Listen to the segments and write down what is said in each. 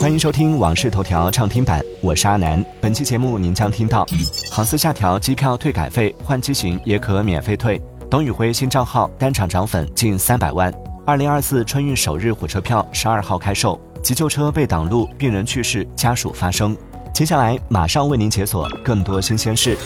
欢迎收听《往事头条》畅听版，我是阿南。本期节目您将听到：航司下调机票退改费，换机型也可免费退；董宇辉新账号单场涨粉近三百万；二零二四春运首日火车票十二号开售；急救车被挡路，病人去世，家属发声。接下来马上为您解锁更多新鲜事。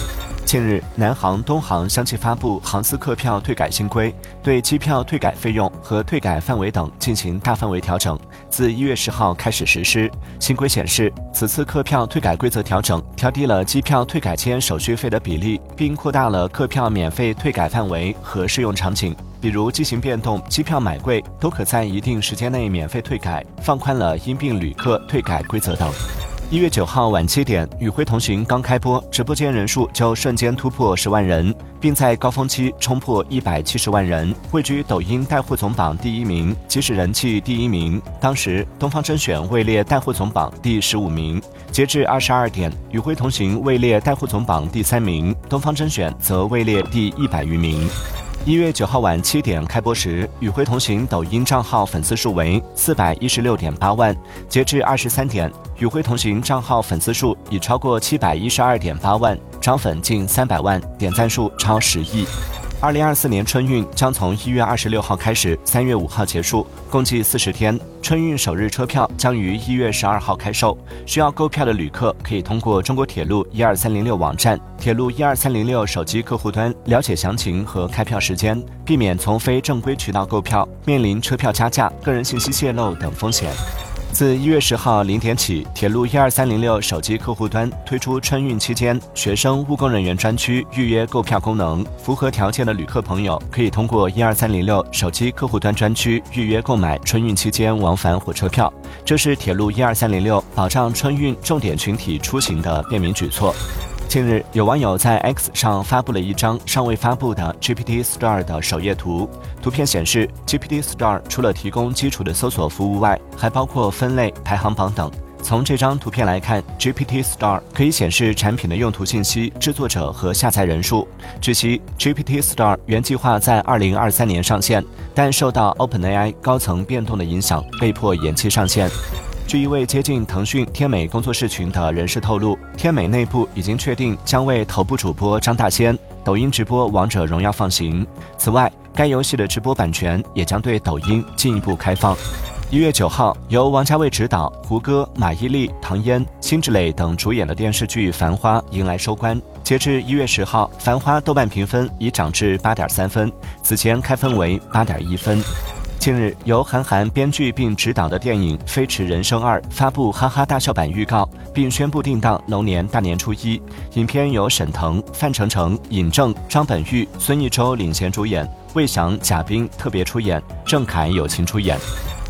近日，南航、东航相继发布航司客票退改新规，对机票退改费用和退改范围等进行大范围调整，自一月十号开始实施。新规显示，此次客票退改规则调整，调低了机票退改签手续费的比例，并扩大了客票免费退改范围和适用场景，比如机型变动、机票买贵都可在一定时间内免费退改，放宽了因病旅客退改规则等。一月九号晚七点，宇辉同行刚开播，直播间人数就瞬间突破十万人，并在高峰期冲破一百七十万人，位居抖音带货总榜第一名，即时人气第一名。当时，东方甄选位列带货总榜第十五名。截至二十二点，宇辉同行位列带货总榜第三名，东方甄选则位列第一百余名。一月九号晚七点开播时，与辉同行抖音账号粉丝数为四百一十六点八万。截至二十三点，与辉同行账号粉丝数已超过七百一十二点八万，涨粉近三百万，点赞数超十亿。二零二四年春运将从一月二十六号开始，三月五号结束，共计四十天。春运首日车票将于一月十二号开售。需要购票的旅客可以通过中国铁路一二三零六网站、铁路一二三零六手机客户端了解详情和开票时间，避免从非正规渠道购票，面临车票加价、个人信息泄露等风险。自一月十号零点起，铁路一二三零六手机客户端推出春运期间学生、务工人员专区预约购票功能。符合条件的旅客朋友可以通过一二三零六手机客户端专区预约购买春运期间往返火车票。这是铁路一二三零六保障春运重点群体出行的便民举措。近日，有网友在 X 上发布了一张尚未发布的 GPT Store 的首页图。图片显示，GPT Store 除了提供基础的搜索服务外，还包括分类、排行榜等。从这张图片来看，GPT Store 可以显示产品的用途信息、制作者和下载人数。据悉，GPT Store 原计划在2023年上线，但受到 OpenAI 高层变动的影响，被迫延期上线。据一位接近腾讯天美工作室群的人士透露，天美内部已经确定将为头部主播张大仙抖音直播《王者荣耀》放行。此外，该游戏的直播版权也将对抖音进一步开放。一月九号，由王家卫执导、胡歌、马伊琍、唐嫣、辛芷蕾等主演的电视剧《繁花》迎来收官。截至一月十号，《繁花》豆瓣评分已涨至八点三分，此前开分为八点一分。近日，由韩寒编剧并执导的电影《飞驰人生二》发布哈哈大笑版预告，并宣布定档龙年大年初一。影片由沈腾、范丞丞、尹正、张本煜、孙艺洲领衔主演，魏翔、贾冰特别出演，郑恺友情出演。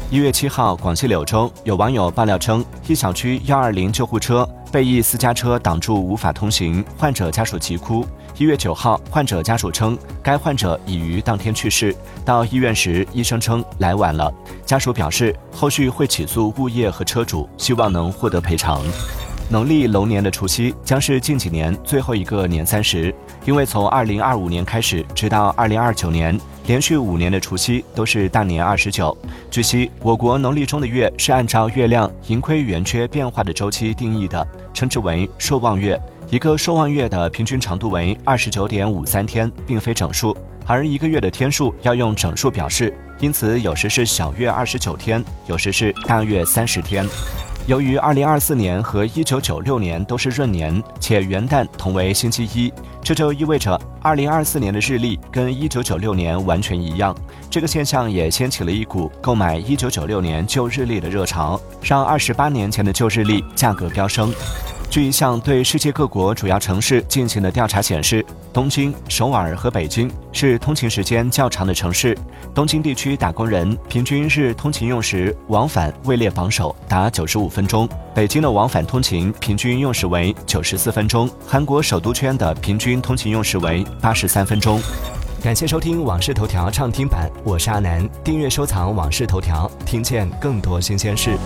一月七号，广西柳州有网友爆料称，一小区幺二零救护车被一私家车挡住，无法通行，患者家属急哭。一月九号，患者家属称，该患者已于当天去世。到医院时，医生称来晚了。家属表示，后续会起诉物业和车主，希望能获得赔偿。农历龙年的除夕将是近几年最后一个年三十，因为从二零二五年开始，直到二零二九年，连续五年的除夕都是大年二十九。据悉，我国农历中的月是按照月亮盈亏圆缺变化的周期定义的，称之为朔望月。一个朔望月的平均长度为二十九点五三天，并非整数，而一个月的天数要用整数表示，因此有时是小月二十九天，有时是大月三十天。由于二零二四年和一九九六年都是闰年，且元旦同为星期一，这就意味着二零二四年的日历跟一九九六年完全一样。这个现象也掀起了一股购买一九九六年旧日历的热潮，让二十八年前的旧日历价格飙升。据一项对世界各国主要城市进行的调查显示，东京、首尔和北京是通勤时间较长的城市。东京地区打工人平均日通勤用时往返位列榜首，达九十五分钟；北京的往返通勤平均用时为九十四分钟，韩国首都圈的平均通勤用时为八十三分钟。感谢收听《往事头条》畅听版，我是阿南。订阅收藏《往事头条》，听见更多新鲜事。